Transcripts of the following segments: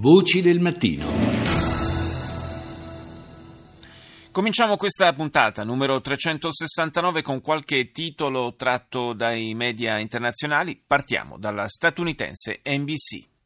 Voci del mattino. Cominciamo questa puntata numero 369 con qualche titolo tratto dai media internazionali. Partiamo dalla statunitense NBC.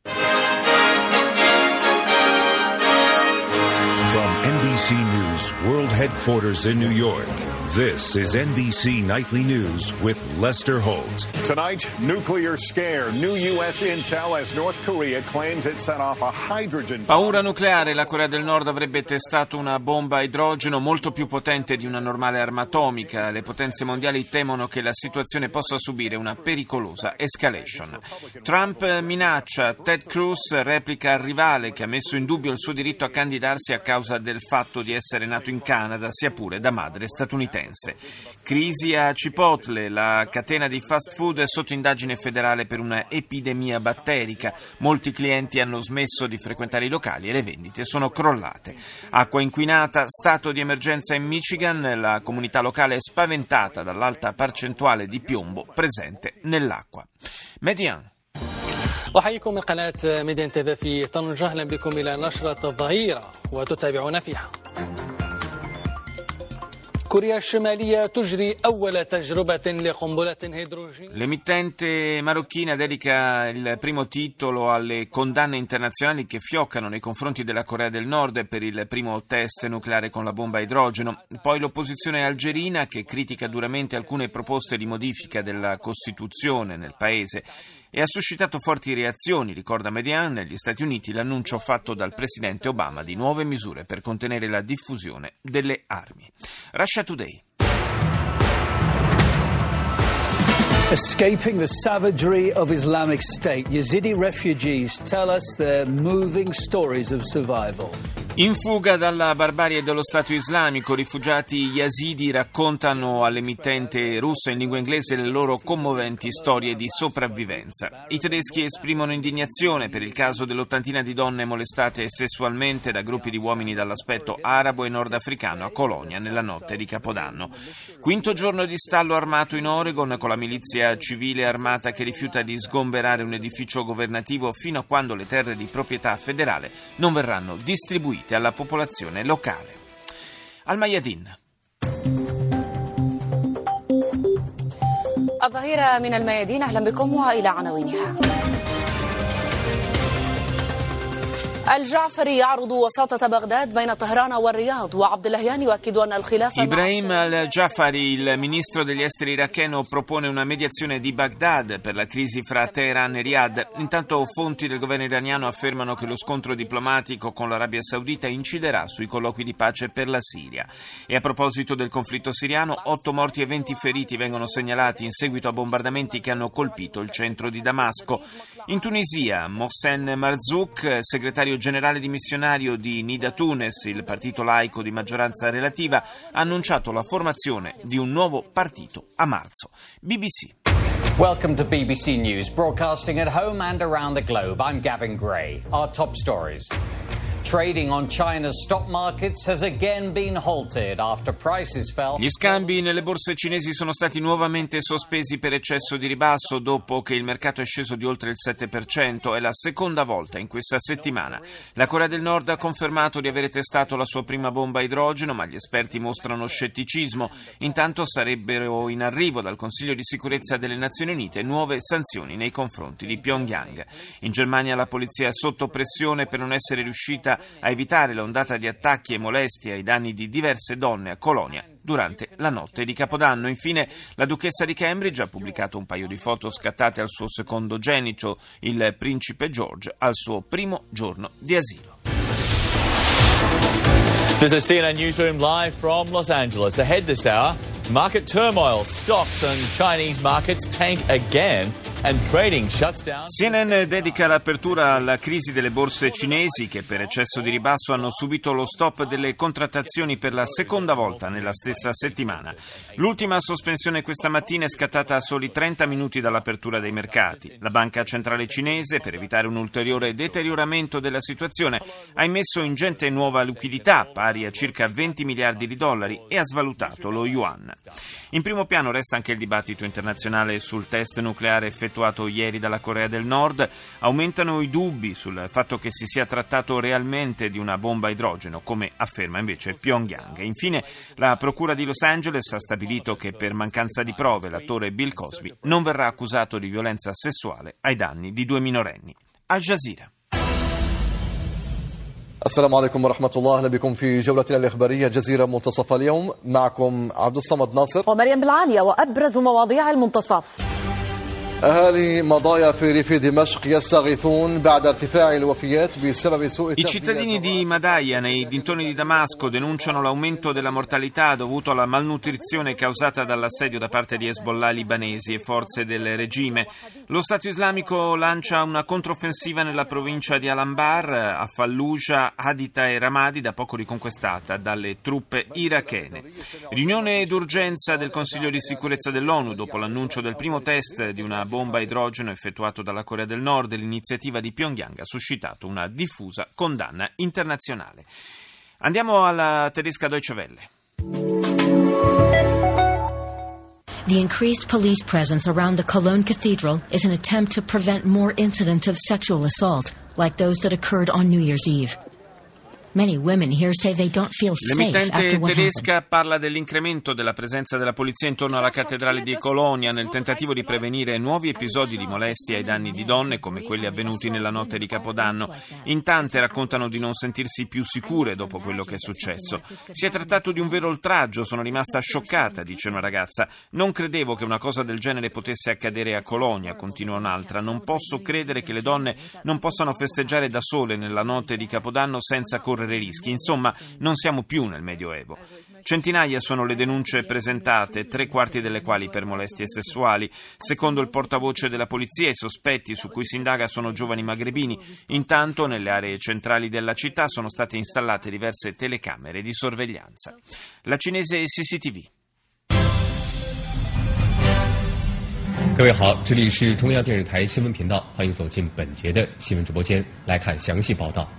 NBC News World Headquarters in New York, this is NBC Nightly News with Lester Holt. Tonight, nuclear scare. New U.S. intel as North Korea claims it set off a hydrogen bomb. Paura nucleare, la Corea del Nord avrebbe testato una bomba a idrogeno molto più potente di una normale arma atomica. Le potenze mondiali temono che la situazione possa subire una pericolosa escalation. Trump minaccia, Ted Cruz replica al rivale che ha messo in dubbio il suo diritto a candidarsi a causa del fatto di essere nato in Canada, sia pure da madre statunitense. Crisi a Cipotle, la catena di fast food è sotto indagine federale per una epidemia batterica. Molti clienti hanno smesso di frequentare i locali e le vendite sono crollate. Acqua inquinata, stato di emergenza in Michigan, la comunità locale è spaventata dall'alta percentuale di piombo presente nell'acqua. Median. أحييكم من قناة ميديان تيفي في طنجة أهلا بكم إلى نشرة الظهيرة وتتابعون فيها Thank you. L'emittente marocchina dedica il primo titolo alle condanne internazionali che fioccano nei confronti della Corea del Nord per il primo test nucleare con la bomba a idrogeno. Poi l'opposizione algerina che critica duramente alcune proposte di modifica della Costituzione nel paese e ha suscitato forti reazioni, ricorda Median, negli Stati Uniti l'annuncio fatto dal presidente Obama di nuove misure per contenere la diffusione delle armi. Russia Today. Escaping the savagery of Islamic State, Yazidi refugees tell us their moving stories of survival. In fuga dalla barbarie dello Stato islamico, rifugiati yazidi raccontano all'emittente russa in lingua inglese le loro commoventi storie di sopravvivenza. I tedeschi esprimono indignazione per il caso dell'ottantina di donne molestate sessualmente da gruppi di uomini dall'aspetto arabo e nordafricano a Colonia nella notte di Capodanno. Quinto giorno di stallo armato in Oregon con la milizia civile armata che rifiuta di sgomberare un edificio governativo fino a quando le terre di proprietà federale non verranno distribuite alla popolazione locale. Al Mayadin. الظهيرة من الميادين أهلا بكم وإلى عناوينها الجعفري يعرض وساطة بغداد بين طهران والرياض وعبد اللهيان يؤكد أن الخلاف مع Ibrahim al-Jafari, il ministro degli esteri iracheno, propone una mediazione di Baghdad per la crisi fra Teheran e Riyadh. Intanto fonti del governo iraniano affermano che lo scontro diplomatico con l'Arabia Saudita inciderà sui colloqui di pace per la Siria. E a proposito del conflitto siriano, otto morti e venti feriti vengono segnalati in seguito a bombardamenti che hanno colpito il centro di Damasco. In Tunisia, Mohsen Marzouk, segretario generale dimissionario di Nida Tunes, il partito laico di maggioranza relativa, ha annunciato la formazione di un nuovo partito a marzo. BBC. Welcome to BBC News, broadcasting at home and around the globe. I'm Gavin Gray. Our top stories. Gli scambi nelle borse cinesi sono stati nuovamente sospesi per eccesso di ribasso dopo che il mercato è sceso di oltre il 7%. È la seconda volta in questa settimana. La Corea del Nord ha confermato di avere testato la sua prima bomba a idrogeno, ma gli esperti mostrano scetticismo. Intanto sarebbero in arrivo dal Consiglio di sicurezza delle Nazioni Unite nuove sanzioni nei confronti di Pyongyang. In Germania la polizia è sotto pressione per non essere riuscita a evitare l'ondata di attacchi e molestie ai danni di diverse donne a Colonia durante la notte di Capodanno. Infine, la duchessa di Cambridge ha pubblicato un paio di foto scattate al suo secondo genito, il principe George, al suo primo giorno di asilo. This is CNN Newsroom live from Los Angeles. Ahead this hour, market turmoil, stocks and Chinese markets tank again. CNN dedica l'apertura alla crisi delle borse cinesi che per eccesso di ribasso hanno subito lo stop delle contrattazioni per la seconda volta nella stessa settimana. L'ultima sospensione questa mattina è scattata a soli 30 minuti dall'apertura dei mercati. La banca centrale cinese, per evitare un ulteriore deterioramento della situazione, ha immesso ingente nuova liquidità pari a circa 20 miliardi di dollari e ha svalutato lo yuan. In primo piano resta anche il dibattito internazionale sul test nucleare effettuato effettuato ieri dalla Corea del Nord. Aumentano i dubbi sul fatto che si sia trattato realmente di una bomba a idrogeno, come afferma invece Pyongyang. Infine, la Procura di Los Angeles ha stabilito che per mancanza di prove l'attore Bill Cosby non verrà accusato di violenza sessuale ai danni di due minorenni. Al Jazeera. السلام عليكم ورحمة الله أهلا بكم في جولتنا الإخبارية جزيرة منتصف اليوم معكم عبد الصمد ناصر ومريم بالعالية وأبرز مواضيع المنتصف i cittadini di Madaya, nei dintorni di Damasco, denunciano l'aumento della mortalità dovuto alla malnutrizione causata dall'assedio da parte di Hezbollah libanesi e forze del regime. Lo Stato islamico lancia una controffensiva nella provincia di Al-Anbar, a Fallujah, Haditha e Ramadi, da poco riconquistata dalle truppe irachene. Riunione d'urgenza del Consiglio di sicurezza dell'ONU dopo l'annuncio del primo test di una bomba a idrogeno effettuato dalla Corea del Nord, l'iniziativa di Pyongyang ha suscitato una diffusa condanna internazionale. Andiamo alla tedesca Deutsche Welle. The increased police presence around the Cologne Cathedral is an attempt to prevent more incidents of sexual assault, like those that occurred on New Year's Eve. L'emittente tedesca parla dell'incremento della presenza della polizia intorno alla cattedrale di Colonia nel tentativo di prevenire nuovi episodi di molestia ai danni di donne come quelli avvenuti nella notte di Capodanno. In tante raccontano di non sentirsi più sicure dopo quello che è successo. Si è trattato di un vero oltraggio, sono rimasta scioccata, dice una ragazza. Non credevo che una cosa del genere potesse accadere a Colonia, continua un'altra. Non posso credere che le donne non possano festeggiare da sole nella notte di Capodanno senza correre rischi. Insomma, non siamo più nel Medioevo. Centinaia sono le denunce presentate, tre quarti delle quali per molestie sessuali. Secondo il portavoce della polizia, i sospetti su cui si indaga sono giovani magrebini. Intanto, nelle aree centrali della città sono state installate diverse telecamere di sorveglianza. La cinese CCTV. 各位好，这里是中央电视台新闻频道，欢迎走进本节的新闻直播间，来看详细报道。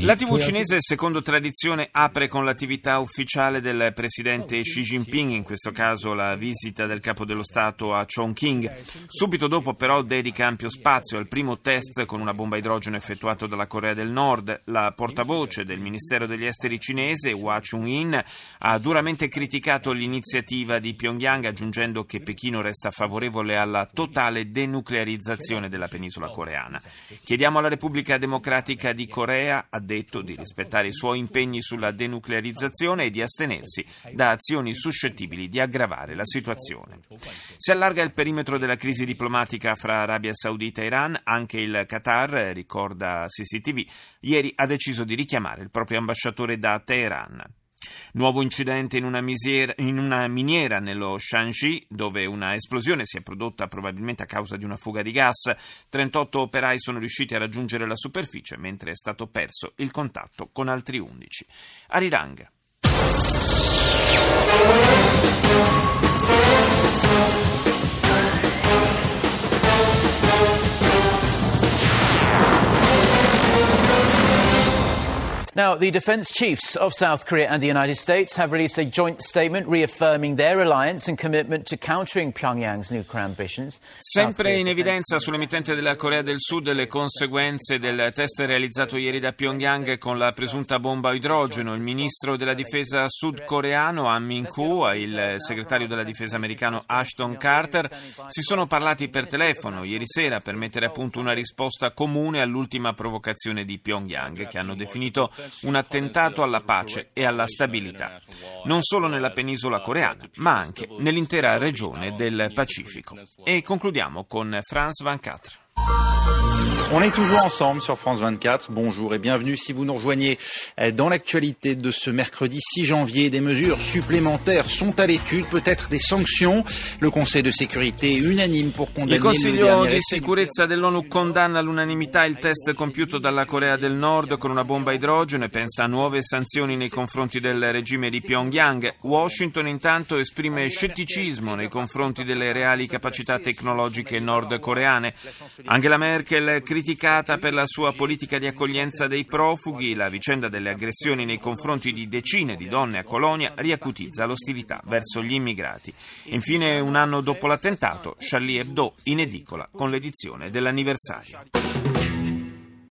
la TV cinese, secondo tradizione, apre con l'attività ufficiale del presidente Xi Jinping, in questo caso la visita del capo dello Stato a Chongqing. Subito dopo, però, dedica ampio spazio al primo test con una bomba idrogeno effettuato dalla Corea del Nord. La portavoce del Ministero degli Esteri cinese, Hua Chun-in, ha duramente criticato l'iniziativa di Pyongyang, aggiungendo che Pechino resta favorevole alla totale denuclearizzazione della penisola coreana. Chiediamo alla Repubblica Democratica di Corea, ha detto, di rispettare i suoi impegni sulla denuclearizzazione e di astenersi da azioni suscettibili di aggravare la situazione. Si allarga il perimetro della crisi diplomatica fra Arabia Saudita e Iran, anche il Qatar, ricorda CCTV, ieri ha deciso di richiamare il proprio ambasciatore da Teheran. Nuovo incidente in una, misiera, in una, miniera nello Shanxi, dove una esplosione si è prodotta probabilmente a causa di una fuga di gas. 38 operai sono riusciti a raggiungere la superficie, mentre è stato perso il contatto con altri 11. Arirang. Now, the defense chiefs of South Korea and the United States have released a joint statement reaffirming their alliance and commitment to countering Pyongyang's nuclear ambitions. Sempre in evidenza sull'emittente della Corea del Sud le conseguenze del test realizzato ieri da Pyongyang con la presunta bomba a idrogeno. Il ministro della difesa sudcoreano Han Min-koo e il segretario della difesa americano Ashton Carter si sono parlati per telefono ieri sera per mettere a punto una risposta comune all'ultima provocazione di Pyongyang che hanno definito un attentato alla pace e alla stabilità, non solo nella penisola coreana, ma anche nell'intera regione del Pacifico. E concludiamo con Franz Van Catre. On est toujours ensemble sur France 24. Bonjour et bienvenue si vous nous rejoignez dans l'actualité de ce mercredi 6 janvier. Des mesures supplémentaires sont à l'étude, peut-être des sanctions. Le Conseil de sécurité est unanime pour condamner Il Consiglio di sicurezza dell'ONU condanna all'unanimità il test compiuto dalla Corea del Nord con una bomba a idrogeno e pensa a nuove sanzioni nei confronti del regime di Pyongyang. Washington intanto esprime scetticismo nei confronti delle reali capacità tecnologiche nordcoreane. Angela Merkel critica criticata per la sua politica di accoglienza dei profughi. La vicenda delle aggressioni nei confronti di decine di donne a Colonia riacutizza l'ostilità verso gli immigrati. Infine, un anno dopo l'attentato, Charlie Hebdo in edicola con l'edizione dell'anniversario.